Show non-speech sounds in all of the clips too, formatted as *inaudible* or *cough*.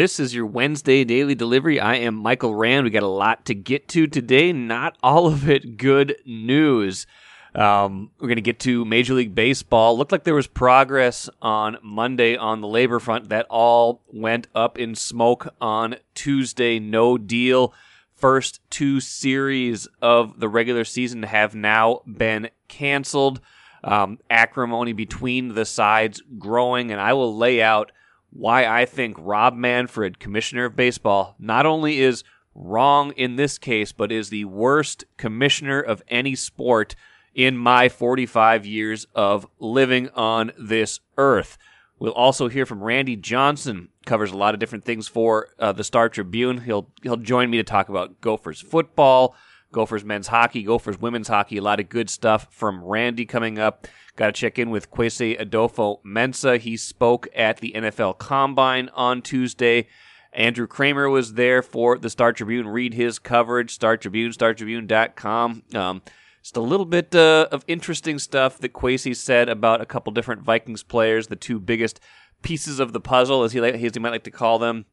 This is your Wednesday daily delivery. I am Michael Rand. We got a lot to get to today. Not all of it good news. Um, we're going to get to Major League Baseball. Looked like there was progress on Monday on the labor front. That all went up in smoke on Tuesday. No deal. First two series of the regular season have now been canceled. Um, acrimony between the sides growing, and I will lay out why I think Rob Manfred, commissioner of baseball, not only is wrong in this case, but is the worst commissioner of any sport in my 45 years of living on this earth. We'll also hear from Randy Johnson. Covers a lot of different things for uh, the Star Tribune. He'll he'll join me to talk about Gophers football, Gophers men's hockey, Gophers women's hockey. A lot of good stuff from Randy coming up. Got to check in with Kwesi Adofo-Mensah. He spoke at the NFL Combine on Tuesday. Andrew Kramer was there for the Star Tribune. Read his coverage, Star Tribune, StarTribune.com. Um, just a little bit uh, of interesting stuff that Kwesi said about a couple different Vikings players, the two biggest pieces of the puzzle, as he, as he might like to call them,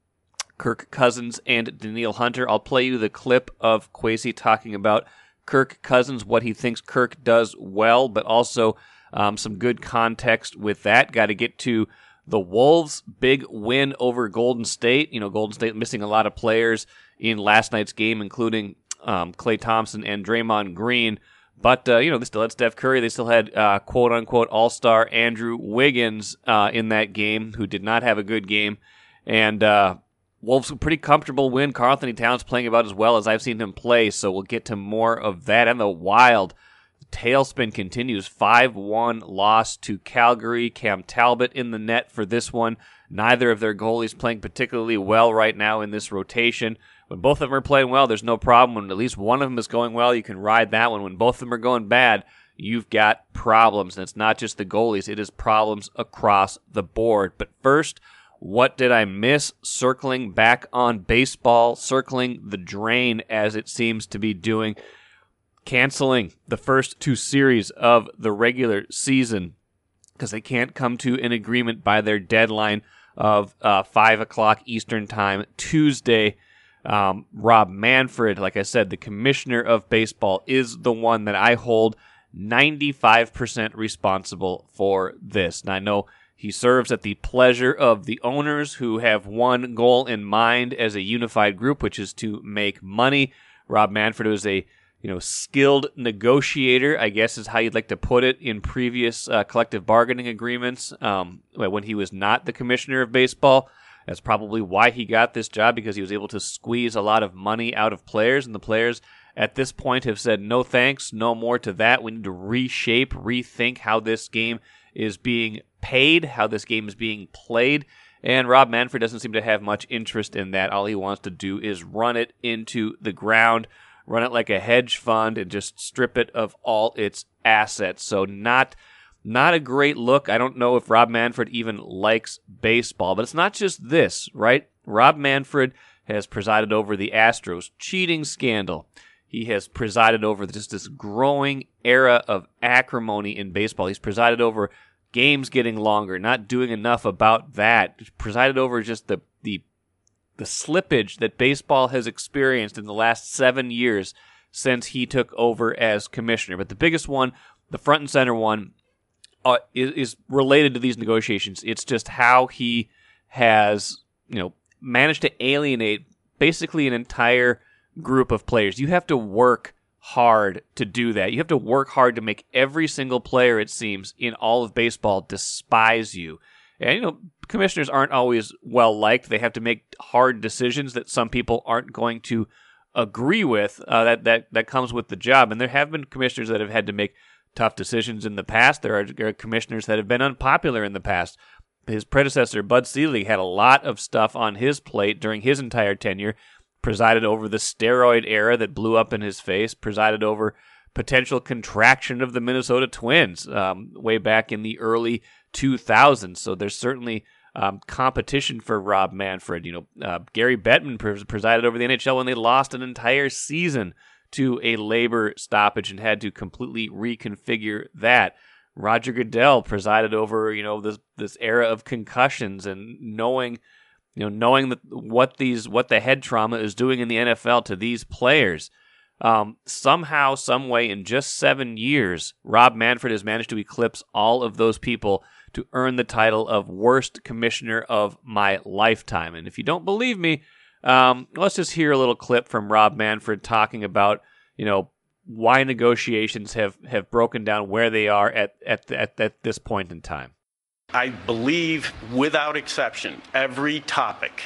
Kirk Cousins and Danielle Hunter. I'll play you the clip of Kwesi talking about Kirk Cousins, what he thinks Kirk does well, but also um, some good context with that. Got to get to the Wolves' big win over Golden State. You know, Golden State missing a lot of players in last night's game, including um, Klay Thompson and Draymond Green. But, uh, you know, they still had Steph Curry. They still had uh, quote unquote all star Andrew Wiggins uh, in that game, who did not have a good game. And uh, Wolves, a pretty comfortable win. Karl-Anthony Towns playing about as well as I've seen him play. So we'll get to more of that. And the Wild tailspin continues 5-1 loss to Calgary. Cam Talbot in the net for this one. Neither of their goalies playing particularly well right now in this rotation. When both of them are playing well, there's no problem. When at least one of them is going well, you can ride that one. When both of them are going bad, you've got problems. And it's not just the goalies, it is problems across the board. But first, what did I miss? Circling back on baseball, circling the drain as it seems to be doing canceling the first two series of the regular season because they can't come to an agreement by their deadline of uh, 5 o'clock Eastern Time Tuesday. Um, Rob Manfred, like I said, the commissioner of baseball, is the one that I hold 95% responsible for this. And I know he serves at the pleasure of the owners who have one goal in mind as a unified group, which is to make money. Rob Manfred is a you know, skilled negotiator, I guess is how you'd like to put it in previous uh, collective bargaining agreements um, when he was not the commissioner of baseball. That's probably why he got this job because he was able to squeeze a lot of money out of players, and the players at this point have said, no thanks, no more to that. We need to reshape, rethink how this game is being paid, how this game is being played. And Rob Manfred doesn't seem to have much interest in that. All he wants to do is run it into the ground run it like a hedge fund, and just strip it of all its assets. So not not a great look. I don't know if Rob Manfred even likes baseball, but it's not just this, right? Rob Manfred has presided over the Astros cheating scandal. He has presided over just this growing era of acrimony in baseball. He's presided over games getting longer, not doing enough about that. Presided over just the the the slippage that baseball has experienced in the last seven years since he took over as commissioner. But the biggest one, the front and center one, uh, is, is related to these negotiations. It's just how he has, you know, managed to alienate basically an entire group of players. You have to work hard to do that. You have to work hard to make every single player, it seems, in all of baseball despise you. And, you know, commissioners aren't always well liked. They have to make hard decisions that some people aren't going to agree with. Uh, that, that, that comes with the job. And there have been commissioners that have had to make tough decisions in the past. There are, there are commissioners that have been unpopular in the past. His predecessor, Bud Selig, had a lot of stuff on his plate during his entire tenure, presided over the steroid era that blew up in his face, presided over potential contraction of the Minnesota Twins um, way back in the early 2000s. So there's certainly um, competition for Rob Manfred. You know, uh, Gary Bettman presided over the NHL when they lost an entire season to a labor stoppage and had to completely reconfigure that. Roger Goodell presided over, you know, this this era of concussions and knowing You know, knowing that what these what the head trauma is doing in the NFL to these players. Um, somehow, some way, in just seven years, Rob Manfred has managed to eclipse all of those people to earn the title of worst commissioner of my lifetime. And if you don't believe me, um, let's just hear a little clip from Rob Manfred talking about, you know, why negotiations have, have broken down where they are at, at, at, at this point in time. I believe, without exception, every topic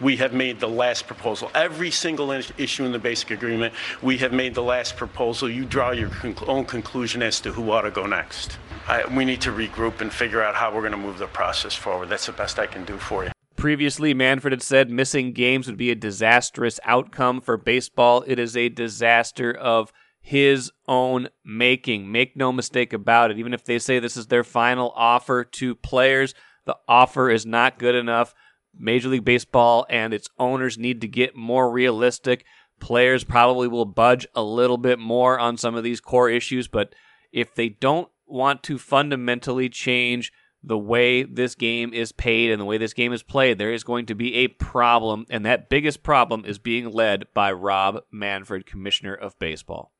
we have made the last proposal. Every single issue in the basic agreement, we have made the last proposal. You draw your own conclusion as to who ought to go next. I, we need to regroup and figure out how we're going to move the process forward. That's the best I can do for you. Previously, Manfred had said missing games would be a disastrous outcome for baseball. It is a disaster of his own making. Make no mistake about it. Even if they say this is their final offer to players, the offer is not good enough. Major League Baseball and its owners need to get more realistic. Players probably will budge a little bit more on some of these core issues, but if they don't want to fundamentally change the way this game is paid and the way this game is played, there is going to be a problem, and that biggest problem is being led by Rob Manfred, Commissioner of Baseball.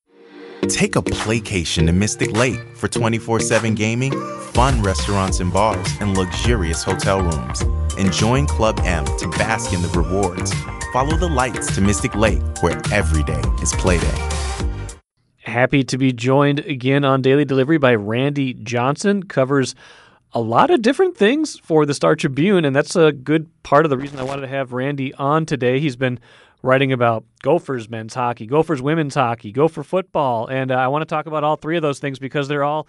Take a playcation to Mystic Lake for 24 7 gaming, fun restaurants and bars, and luxurious hotel rooms. And join Club M to bask in the rewards. Follow the lights to Mystic Lake, where every day is playday. Happy to be joined again on Daily Delivery by Randy Johnson. Covers a lot of different things for the Star Tribune, and that's a good part of the reason I wanted to have Randy on today. He's been writing about Gophers men's hockey, Gophers women's hockey, Gopher football, and uh, I want to talk about all three of those things because they're all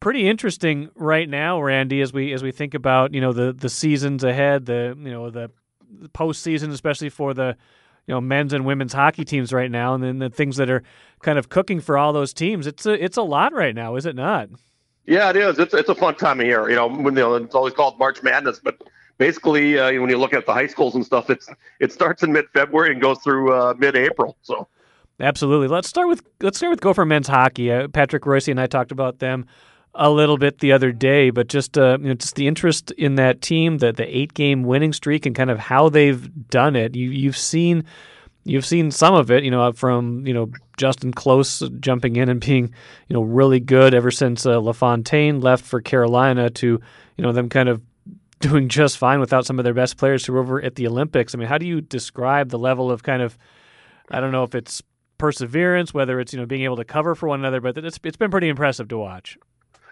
pretty interesting right now, Randy. As we as we think about you know the the seasons ahead, the you know the, postseason, especially for the you know men's and women's hockey teams right now, and then the things that are kind of cooking for all those teams. It's a it's a lot right now, is it not? Yeah, it is. It's it's a fun time of year. You know, when you know, it's always called March Madness, but basically, uh, when you look at the high schools and stuff, it's it starts in mid February and goes through uh, mid April. So. Absolutely. Let's start with let's start with Gopher men's hockey. Uh, Patrick Reusse and I talked about them a little bit the other day, but just uh, you know, just the interest in that team, the the eight game winning streak, and kind of how they've done it. You you've seen you've seen some of it, you know, from you know Justen Close jumping in and being you know really good ever since uh, LaFontaine left for Carolina to you know them kind of doing just fine without some of their best players who were over at the Olympics. I mean, how do you describe the level of kind of, I don't know if it's perseverance, whether it's you know being able to cover for one another, but it's it's been pretty impressive to watch.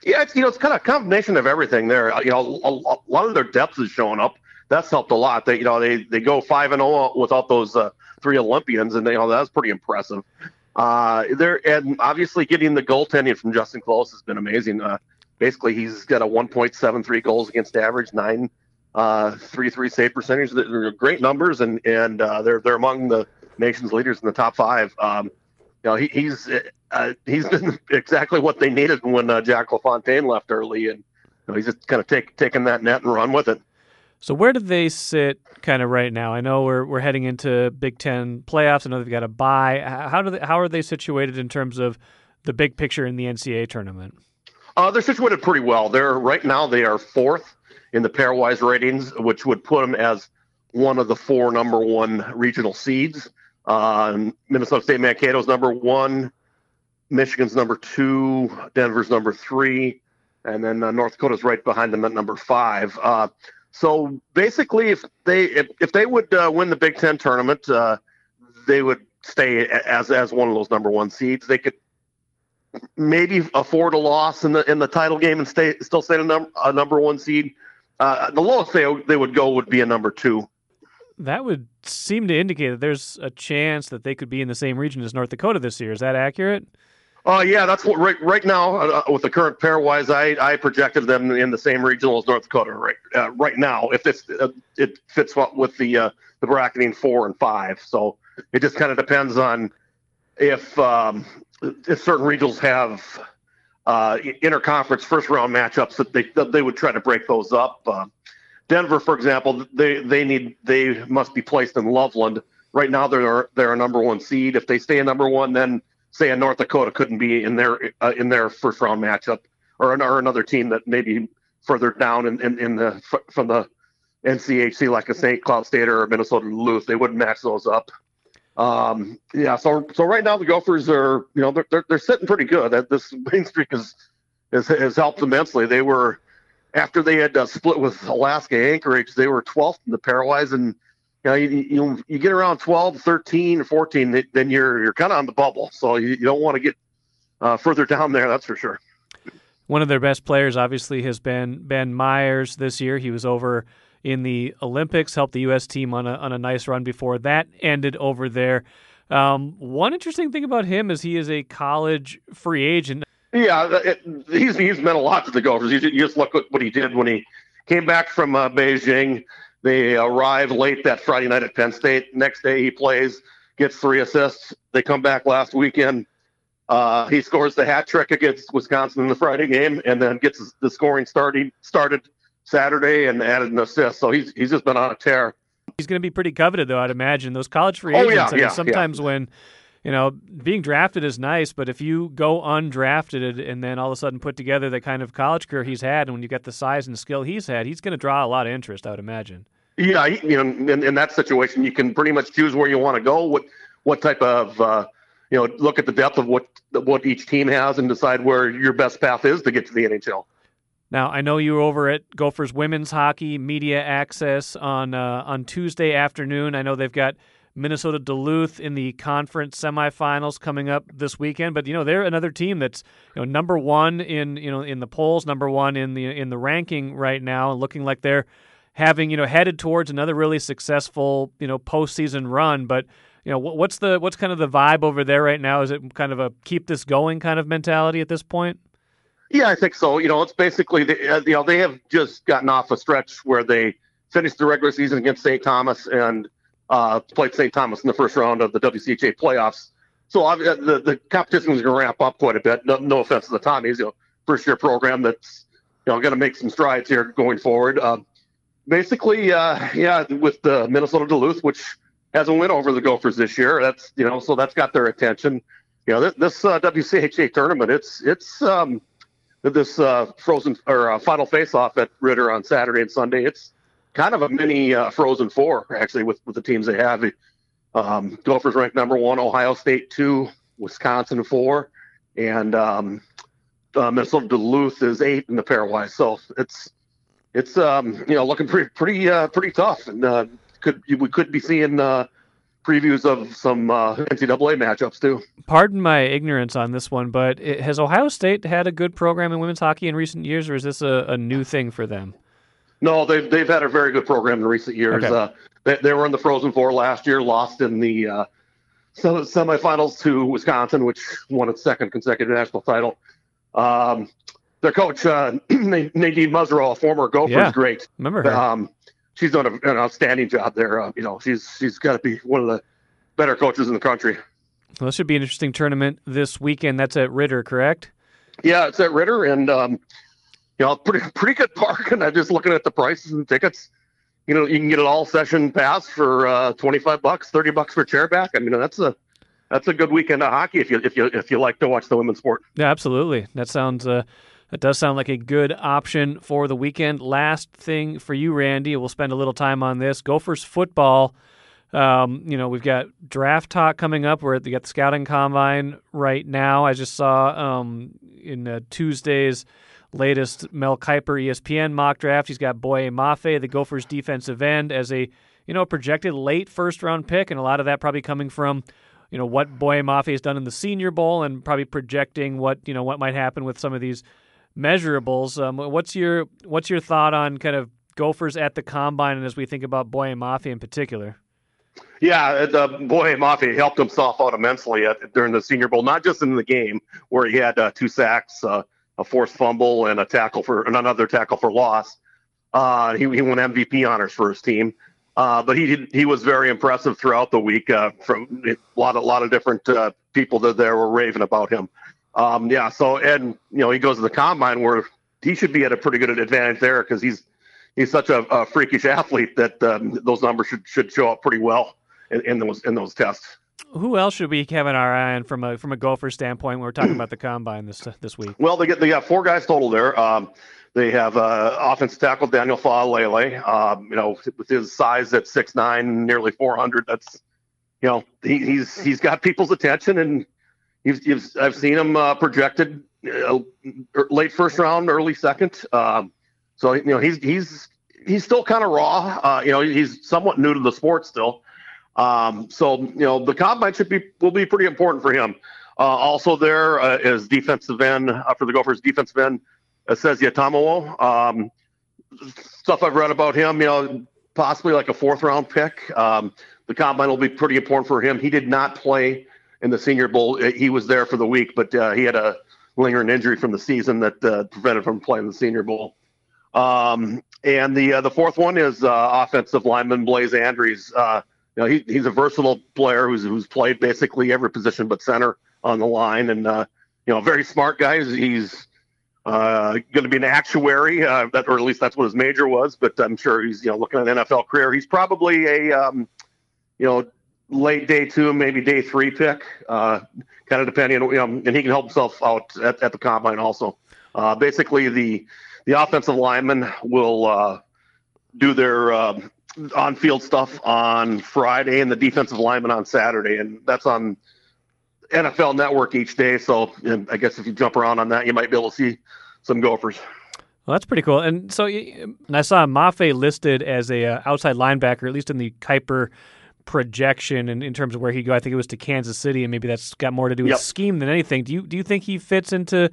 Yeah, it's you know it's kind of a combination of everything there. You know, a, a lot of their depth is showing up. That's helped a lot. They you know they they go five and zero oh without those uh, three Olympians, and they, you know that's pretty impressive. Uh, there and obviously getting the goaltending from Justen Close has been amazing. Uh, basically he's got a 1.73 goals against average, nine uh, three three save percentage. They're great numbers, and and uh, they're they're among the nation's leaders in the top five. Um, you know, he, he's uh, he's *laughs* been exactly what they needed when uh, Jack LaFontaine left early, and you know, he's just kind of take, taking that net and run with it. So where do they sit kind of right now? I know we're we're heading into Big Ten playoffs. I know they've got a bye. How do they, how are they situated in terms of the big picture in the NCAA tournament? Uh, they're situated pretty well. They're right now they are fourth in the pairwise ratings, which would put them as one of the four number one regional seeds. Uh, Minnesota State Mankato's number one, Michigan's number two, Denver's number three, and then uh, North Dakota's right behind them at number five. Uh, so basically, if they if, if they would uh, win the Big Ten tournament, uh, they would stay as as one of those number one seeds. They could maybe afford a loss in the in the title game and stay still stay a, num- a number one seed. Uh, the lowest they they would go would be a number two. That would seem to indicate that there's a chance that they could be in the same region as North Dakota this year. Is that accurate? Oh uh, yeah, that's what right right now uh, with the current pairwise, I I projected them in the same regional as North Dakota right uh, right now. If it's uh, it fits with the uh, the bracketing four and five, so it just kind of depends on if um, if certain regionals have uh, interconference first round matchups that they that they would try to break those up. Uh, Denver, for example, they they need they must be placed in Loveland. Right now, they're they're a number one seed. If they stay a number one, then say a North Dakota couldn't be in their uh, in their first round matchup, or, or another team that maybe further down in, in, in the from the NCHC like a St. Cloud State or Minnesota Duluth. They wouldn't match those up. Um, yeah, so so right now the Gophers are you know they're they're, they're sitting pretty good. This winning streak has, has has helped immensely. They were after they had uh, split with Alaska Anchorage, they were 12th in the pairwise, and you know you, you, you get around 12, 13, 14, then you're you're kind of on the bubble. So you, you don't want to get uh, further down there. That's for sure. One of their best players, obviously, has been Ben Meyers this year. He was over in the Olympics, helped the U.S. team on a, on a nice run before that ended over there. Um, one interesting thing about him is he is a college free agent. Yeah, it, he's he's meant a lot to the Gophers. You, you, just look at what he did when he came back from uh, Beijing. They arrive late that Friday night at Penn State. Next day he plays, gets three assists. They come back last weekend. Uh, he scores the hat trick against Wisconsin in the Friday game, and then gets the scoring starting started Saturday and added an assist. So he's he's just been on a tear. He's going to be pretty coveted, though. I'd imagine those college free agents. Oh, yeah, I mean, yeah, sometimes yeah. when you know being drafted is nice, but if you go undrafted and then all of a sudden put together the kind of college career he's had, and when you get the size and skill he's had, he's going to draw a lot of interest. I would imagine. Yeah, you know, in, in that situation, you can pretty much choose where you want to go. What what type of uh, you know, look at the depth of what what each team has and decide where your best path is to get to the NHL. Now, I know you were over at Gophers women's hockey media access on uh, on Tuesday afternoon. I know they've got Minnesota Duluth in the conference semifinals coming up this weekend, but you know they're another team that's you know number one in you know in the polls, number one in the in the ranking right now, and looking like they're having you know headed towards another really successful you know postseason run. But you know what's the what's kind of the vibe over there right now? Is it kind of a keep this going kind of mentality at this point? Yeah, I think so. You know, it's basically the, uh, you know they have just gotten off a stretch where they finished the regular season against St. Thomas and uh, played St. Thomas in the first round of the WCHA playoffs. So uh, the the competition is going to ramp up quite a bit. No, no offense to the Tommies, you know, first year program that's you know going to make some strides here going forward. Um, basically, uh, yeah, with the Minnesota Duluth, which has a win over the Gophers this year. That's you know, so that's got their attention. You know, this, this uh, WCHA tournament, it's it's um, this uh, frozen or uh, final face-off at Ridder on Saturday and Sunday. It's kind of a mini uh, Frozen Four actually with with the teams they have. Um, Gophers ranked number one, Ohio State two, Wisconsin four, and um, uh, Minnesota Duluth is eight in the pairwise. So it's it's um, you know looking pretty pretty uh, pretty tough, and uh, could we could be seeing uh, previews of some uh, NCAA matchups too. Pardon my ignorance on this one, but it, has Ohio State had a good program in women's hockey in recent years, or is this a, a new thing for them? No, they've they've had a very good program in recent years. Okay. Uh, they, they were in the Frozen Four last year, lost in the uh, sem- semifinals to Wisconsin, which won its second consecutive national title. Um, their coach uh, *clears throat* Nadine Muzerall, a former Gopher, Yeah. is great. Remember her? Um, she's done a, an outstanding job there. Uh, you know, she's she's got to be one of the better coaches in the country. well, this should be an interesting tournament this weekend. That's at Ridder, correct? Yeah, it's at Ridder, and um, you know, pretty pretty good park. And I'm just looking at the prices and tickets. You know, you can get an all session pass for uh, 25 bucks, 30 bucks for chair back. I mean, that's a that's a good weekend of hockey if you if you if you like to watch the women's sport. Yeah, absolutely. That sounds. Uh, that does sound like a good option for the weekend. Last thing for you, Randy. We'll spend a little time on this. Gophers football. Um, you know, we've got draft talk coming up. We're at the, got the scouting combine right now. I just saw um, in uh, Tuesday's latest Mel Kiper ESPN mock draft. He's got Boye Mafe, the Gophers defensive end, as a you know projected late first round pick, and a lot of that probably coming from you know what Boye Mafe has done in the Senior Bowl, and probably projecting what you know what might happen with some of these measurables. Um, what's your what's your thought on kind of Gophers at the combine, and as we think about Boye Mafe in particular? Yeah, the Boye Mafe helped himself out immensely at, during the Senior Bowl, not just in the game where he had uh, two sacks, uh, a forced fumble, and a tackle for and another tackle for loss. Uh, he, he won MVP honors for his team, uh, but he did, he was very impressive throughout the week. Uh, from a lot a lot of different uh, people that there were raving about him. Um, yeah, so and you know he goes to the combine where he should be at a pretty good advantage there because he's he's such a, a freakish athlete that um, those numbers should should show up pretty well in, in those in those tests. Who else should we have an eye on from a from a Gopher standpoint when we're talking about the combine this this week? Well, they get they got four guys total there. Um, they have uh, offensive tackle Daniel Faalele. Um, you know, with his size at six nine, nearly four hundred. That's you know he, he's he's got people's attention, and he's, he's I've seen him uh, projected uh, late first round, early second. Um, so you know he's he's he's still kind of raw. Uh, you know, he's somewhat new to the sport still. Um, so you know the combine should be will be pretty important for him. Uh, also, there uh, is defensive end uh, for the Gophers. Defensive end uh, Esezi Otomewo. Um, stuff I've read about him, you know, possibly like a fourth round pick. Um, the combine will be pretty important for him. He did not play in the Senior Bowl. He was there for the week, but uh, he had a lingering injury from the season that uh, prevented him from playing the Senior Bowl. Um, and the uh, the fourth one is uh, offensive lineman Blaise Andries. Uh, you know, he, he's a versatile player who's who's played basically every position but center on the line, and uh, you know, very smart guy. He's, he's going to be an actuary, that, or at least that's what his major was. But I'm sure he's you know looking at an NFL career. He's probably a um, you know late day two, maybe day three pick, uh, kind of depending on you know, and he can help himself out at, at the combine also. Uh, basically, the the offensive linemen will uh, do their uh, on-field stuff on Friday, and the defensive linemen on Saturday, and that's on NFL Network each day. So I guess if you jump around on that, you might be able to see some Gophers. Well, that's pretty cool. And so, and I saw Mafe listed as a uh, outside linebacker, at least in the Kiper projection, and in terms of where he go. I think it was to Kansas City, and maybe that's got more to do with yep. scheme than anything. Do you do you think he fits into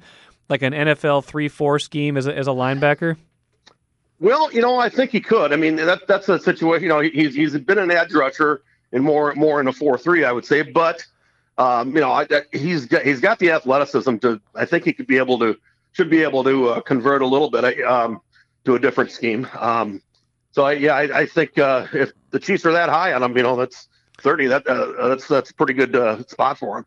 like an NFL three four scheme as a, as a linebacker? Well, you know, I think he could. I mean, that that's a situation. You know, he's he's been an edge rusher and more more in a four three, I would say. But um, you know, I, he's got, he's got the athleticism to. I think he could be able to should be able to uh, convert a little bit um, to a different scheme. Um, so I, yeah, I, I think uh, if the Chiefs are that high on him, you know, that's thirty. That uh, that's that's a pretty good uh, spot for him.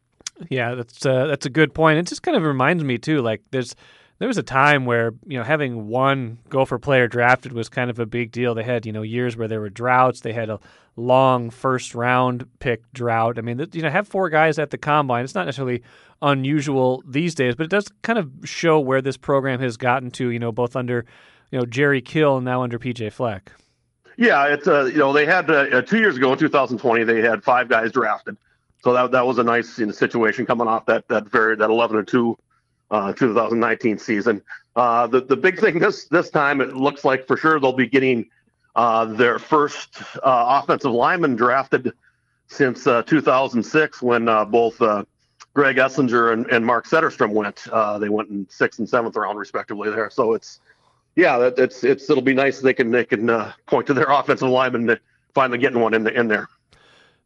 Yeah, that's uh, that's a good point. It just kind of reminds me too, like there's there was a time where you know having one Gopher player drafted was kind of a big deal. They had you know years where there were droughts. They had a long first round pick drought. I mean, you know, have four guys at the combine. It's not necessarily unusual these days, but it does kind of show where this program has gotten to. You know, both under you know Jerry Kill and now under PJ Fleck. Yeah, it's uh, you know they had uh, two years ago in 2020 they had five guys drafted. So that that was a nice you know, situation coming off that that very that 11 and two uh, 2019 season. Uh, the the big thing this this time it looks like for sure they'll be getting uh, their first uh, offensive lineman drafted since uh, 2006 when uh, both Greg Esslinger and, and Mark Setterstrom went. they went in sixth and seventh round respectively there. So it's yeah, that, it's it's it'll be nice they can they can point to their *laughs* offensive lineman finally getting one in the, in there.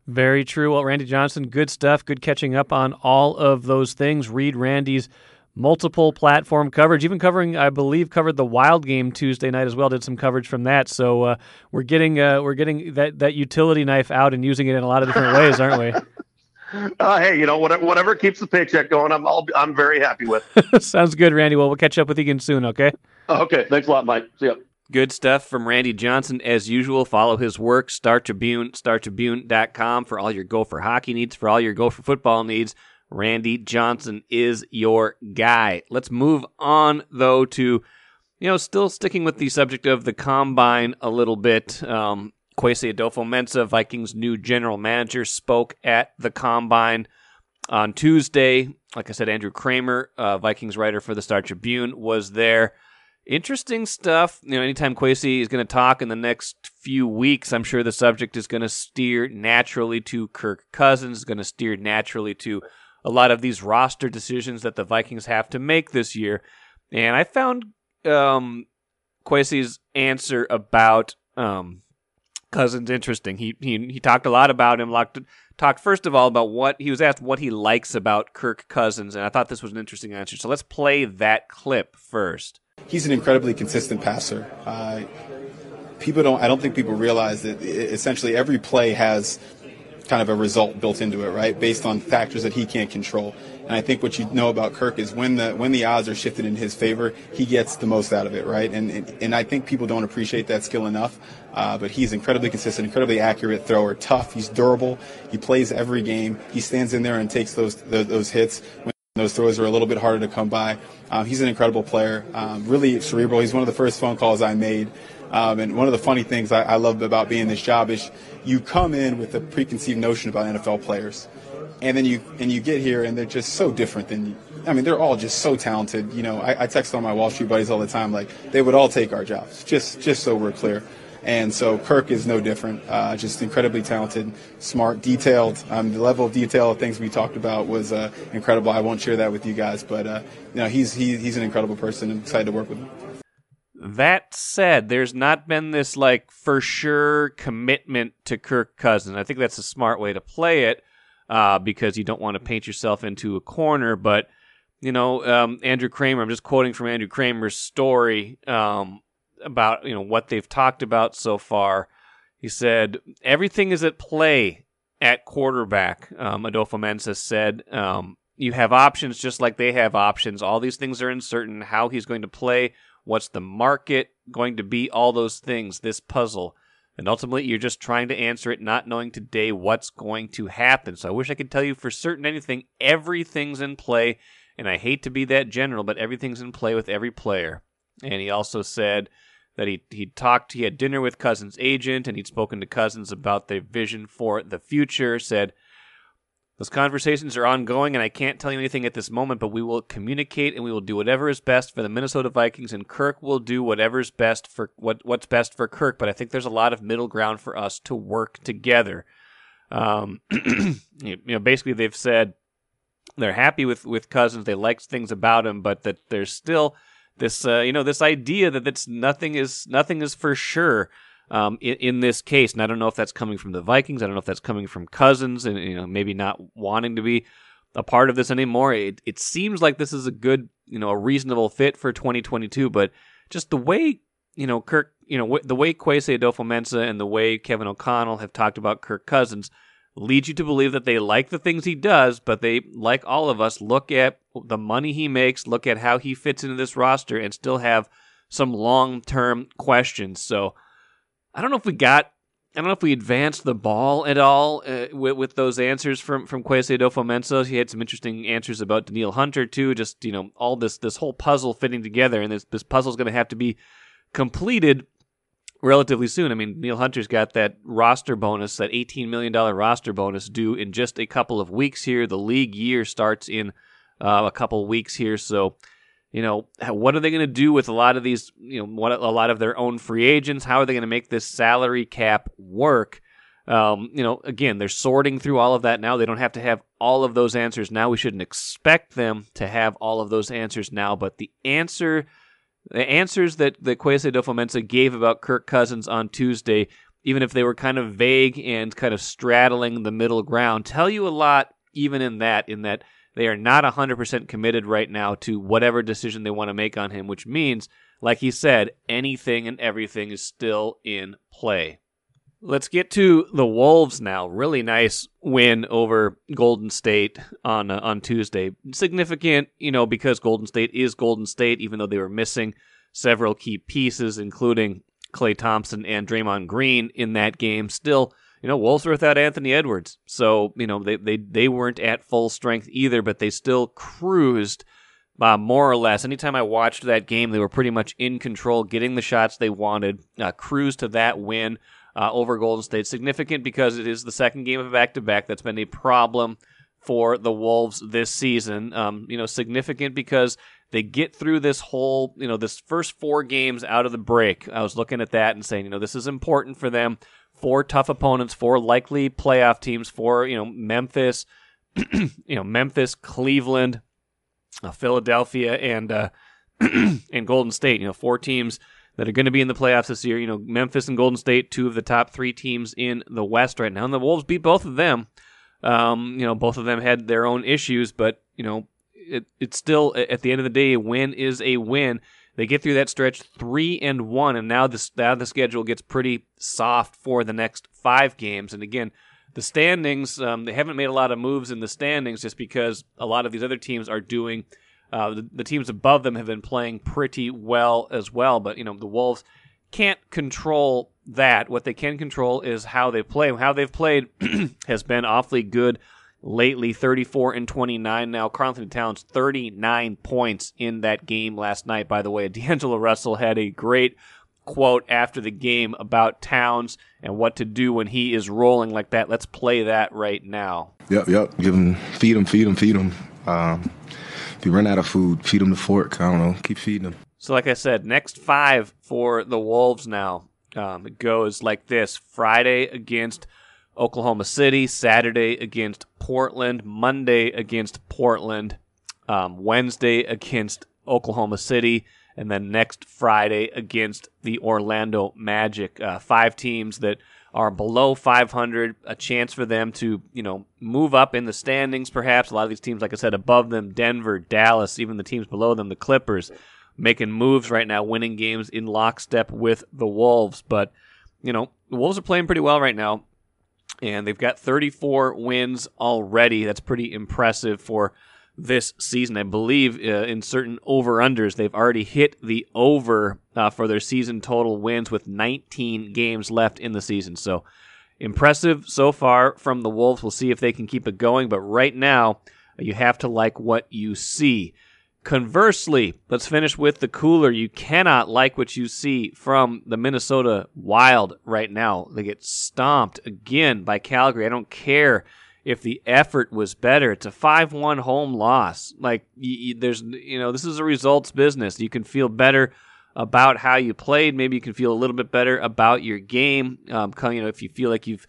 Very true. Well, Randy Johnson, good stuff. Good catching up on all of those things. Read Randy's multiple platform coverage, even covering, I believe, covered the Wild game Tuesday night as well. Did some coverage from that. So uh, we're getting uh, we're getting that that utility knife out and using it in a lot of different *laughs* ways, aren't we? Uh, hey, you know, whatever, whatever keeps the paycheck going, I'm I'll, I'm very happy with. *laughs* Sounds good, Randy. Well, we'll catch up with you again soon. Okay. Okay. Thanks a lot, Mike. See ya. Good stuff from Randy Johnson. As usual, follow his work, Star Tribune, startribune.com for all your Gopher hockey needs, for all your Gopher football needs. Randy Johnson is your guy. Let's move on, though, to, you know, still sticking with the subject of the combine a little bit. Um, Kwesi Adofo-Mensah, Vikings' new general manager, spoke at the combine on Tuesday. Like I said, Andrew Kramer, uh, Vikings writer for the Star Tribune, was there interesting stuff. You know, anytime Kwesi is going to talk in the next few weeks, I'm sure the subject is going to steer naturally to Kirk Cousins, going to steer naturally to a lot of these roster decisions that the Vikings have to make this year. And I found um, Kwesi's answer about um, Cousins interesting. He, he he talked a lot about him. Talked, talked first of all about what he was asked what he likes about Kirk Cousins, and I thought this was an interesting answer. So let's play that clip first. He's an incredibly consistent passer. Uh, people don't. I don't think people realize that essentially every play has kind of a result built into it, right? Based on factors that he can't control. And I think what you know about Kirk is when the when the odds are shifted in his favor, he gets the most out of it, right? And and, and I think people don't appreciate that skill enough. Uh, but he's incredibly consistent, incredibly accurate thrower, tough. He's durable. He plays every game. He stands in there and takes those those, those hits. When those throws are a little bit harder to come by. Um, he's an incredible player, um, really cerebral. He's one of the first phone calls I made. Um, and one of the funny things I, I love about being in this job is you come in with a preconceived notion about NFL players, and then you and you get here and they're just so different than. you, I mean, they're all just so talented. You know, I, I text all my Wall Street buddies all the time, like they would all take our jobs, just just so we're clear. And so Kirk is no different. Uh, just incredibly talented, smart, detailed. Um, the level of detail of things we talked about was uh, incredible. I won't share that with you guys, but uh, you know he's he, he's an incredible person. I'm excited to work with him. That said, there's not been this like for sure commitment to Kirk Cousins. I think that's a smart way to play it uh, because you don't want to paint yourself into a corner. But you know, um, Andrew Kramer. I'm just quoting from Andrew Kramer's story um, about you know what they've talked about so far. He said everything is at play at quarterback. Um, Adofo-Mensah said um, you have options just like they have options. All these things are uncertain. How he's going to play, what's the market going to be, all those things. This puzzle. And ultimately, you're just trying to answer it, not knowing today what's going to happen. So I wish I could tell you for certain anything. Everything's in play. And I hate to be that general, but everything's in play with every player. And he also said that he he talked he had dinner with Cousins' agent and he'd spoken to Cousins about their vision for the future. Said those conversations are ongoing and I can't tell you anything at this moment, but we will communicate and we will do whatever is best for the Minnesota Vikings and Kirk will do whatever's best for what what's best for Kirk. But I think there's a lot of middle ground for us to work together. Um, *clears throat* you know, basically they've said they're happy with with Cousins. They like things about him, but that there's still this uh, you know this idea that that's nothing is nothing is for sure um, in, in, this case. And I don't know if that's coming from the Vikings. I don't know if that's coming from Cousins, and you know maybe not wanting to be a part of this anymore. It it seems like this is a good you know a reasonable fit for 2022, but just the way you know Kirk you know the way Kwesi Adofo-Mensah and the way Kevin O'Connell have talked about Kirk Cousins leads you to believe that they like the things he does, but they, like all of us, look at the money he makes, look at how he fits into this roster, and still have some long term questions. So I don't know if we got. I don't know if we advanced the ball at all uh, with, with those answers from from Kwesi Adofo-Mensah. He had some interesting answers about Danielle Hunter too. Just you know all this this whole puzzle fitting together, and this this puzzle is going to have to be completed relatively soon. I mean, Danielle Hunter's got that roster bonus, that $18 million roster bonus due in just a couple of weeks here. The league year starts in uh, a couple weeks here. So, you know, what are they going to do with a lot of these, you know, what, a lot of their own free agents? How are they going to make this salary cap work? Um, you know, again, they're sorting through all of that now. They don't have to have all of those answers now. We shouldn't expect them to have all of those answers now, but the answer the answers that, that Kwesi Adofo-Mensah gave about Kirk Cousins on Tuesday, even if they were kind of vague and kind of straddling the middle ground, tell you a lot even in that, in that they are not 100% committed right now to whatever decision they want to make on him, which means, like he said, anything and everything is still in play. Let's get to the Wolves now. Really nice win over Golden State on uh, on Tuesday. Significant, you know, because Golden State is Golden State, even though they were missing several key pieces, including Klay Thompson and Draymond Green in that game. Still, you know, Wolves were without Anthony Edwards, so you know they they they weren't at full strength either, but they still cruised. Uh, more or less, anytime I watched that game, they were pretty much in control, getting the shots they wanted, uh, cruised to that win uh, over Golden State. Significant because it is the second game of back to back. That's been a problem for the Wolves this season. Um, you know, significant because they get through this whole, you know, this first four games out of the break. I was looking at that and saying, you know, this is important for them. Four tough opponents, four likely playoff teams, for you know Memphis, *clears throat* you know Memphis, Cleveland, uh, Philadelphia, and uh, *clears throat* and Golden State. You know, four teams that are going to be in the playoffs this year. You know, Memphis and Golden State, two of the top three teams in the West right now, and the Wolves beat both of them. Um, you know, both of them had their own issues, but you know, it, it's still at the end of the day, a win is a win. They get through that stretch three and one, and now this now the schedule gets pretty soft for the next five games. And again, the standings, um, they haven't made a lot of moves in the standings just because a lot of these other teams are doing. Uh, the, the teams above them have been playing pretty well as well, but you know the Wolves can't control that. What they can control is how they play. How they've played *clears throat* has been awfully good lately 34 and 29 now. Karl-Anthony Towns 39 points in that game last night, by the way. *laughs* D'Angelo Russell had a great quote after the game about Towns and what to do when he is rolling like that. Let's play that right now. Yep, yep. Give him, feed him, feed him, feed him. Um, if you run out of food, feed them the fork. I don't know. Keep feeding them. So, like I said, next five for the Wolves now. Um, goes like this Friday against Oklahoma City, Saturday against Portland, Monday against Portland, um, Wednesday against Oklahoma City, and then next Friday against the Orlando Magic. Uh, five teams that are below 500, a chance for them to, you know, move up in the standings perhaps. A lot of these teams, like I said, above them, Denver, Dallas, even the teams below them, the Clippers, making moves right now, winning games in lockstep with the Wolves. But, you know, the Wolves are playing pretty well right now, and they've got 34 wins already. That's pretty impressive for this season. I believe uh, in certain over unders, they've already hit the over uh, for their season total wins with 19 games left in the season. So impressive so far from the Wolves. We'll see if they can keep it going. But right now, you have to like what you see. Conversely, let's finish with the cooler. You cannot like what you see from the Minnesota Wild right now. They get stomped again by Calgary. I don't care if the effort was better. It's a 5-1 home loss. Like there's you know, this is a results business. You can feel better about how you played. Maybe you can feel a little bit better about your game. Um, you know, if you feel like you've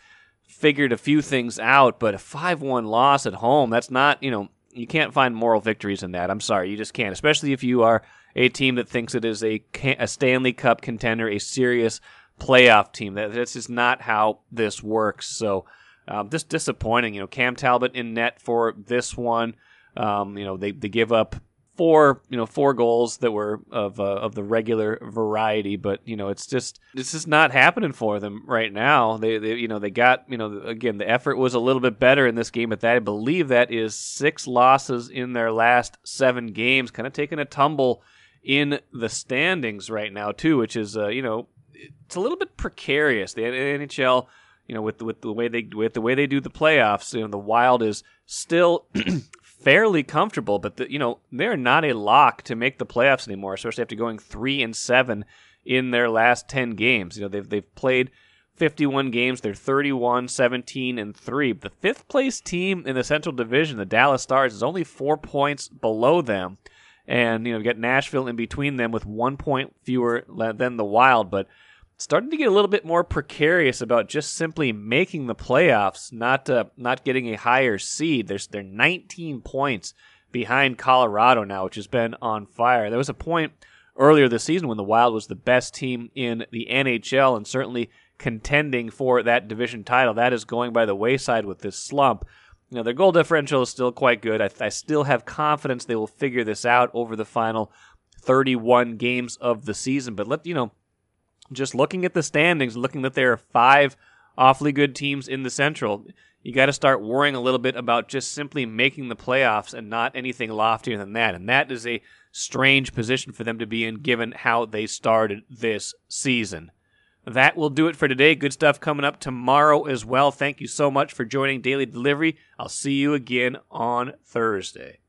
figured a few things out, but a 5-1 loss at home, that's not, you know, you can't find moral victories in that. I'm sorry, you just can't, especially if you are a team that thinks it is a, a Stanley Cup contender, a serious playoff team. That that's just not how this works. So um, just disappointing. You know, Cam Talbot in net for this one. Um, you know, they, they give up four you know four goals that were of uh, of the regular variety but you know it's just it's just not happening for them right now they, they you know they got you know again the effort was a little bit better in this game but that I believe that is six losses in their last 7 games kind of taking a tumble in the standings right now too which is uh, you know it's a little bit precarious the NHL you know, with with the way they with the way they do the playoffs, you know, the Wild is still *clears throat* fairly comfortable, but the, you know they're not a lock to make the playoffs anymore, especially after going three and seven in their last ten games. You know they've they've played 51 games. They're 31, 17, and 3. The fifth place team in the Central Division, the Dallas Stars, is only four points below them. And, you know, you got Nashville in between them with one point fewer than the Wild. But starting to get a little bit more precarious about just simply making the playoffs, not uh, not getting a higher seed. There's they're 19 points behind Colorado now, which has been on fire. There was a point earlier this season when the Wild was the best team in the NHL and certainly contending for that division title. That is going by the wayside with this slump. You know, their goal differential is still quite good. I, I still have confidence they will figure this out over the final 31 games of the season. But let you know, just looking at the standings, looking that there are five awfully good teams in the Central, you got to start worrying a little bit about just simply making the playoffs and not anything loftier than that. And that is a strange position for them to be in given how they started this season. That will do it for today. Good stuff coming up tomorrow as well. Thank you so much for joining Daily Delivery. I'll see you again on Thursday.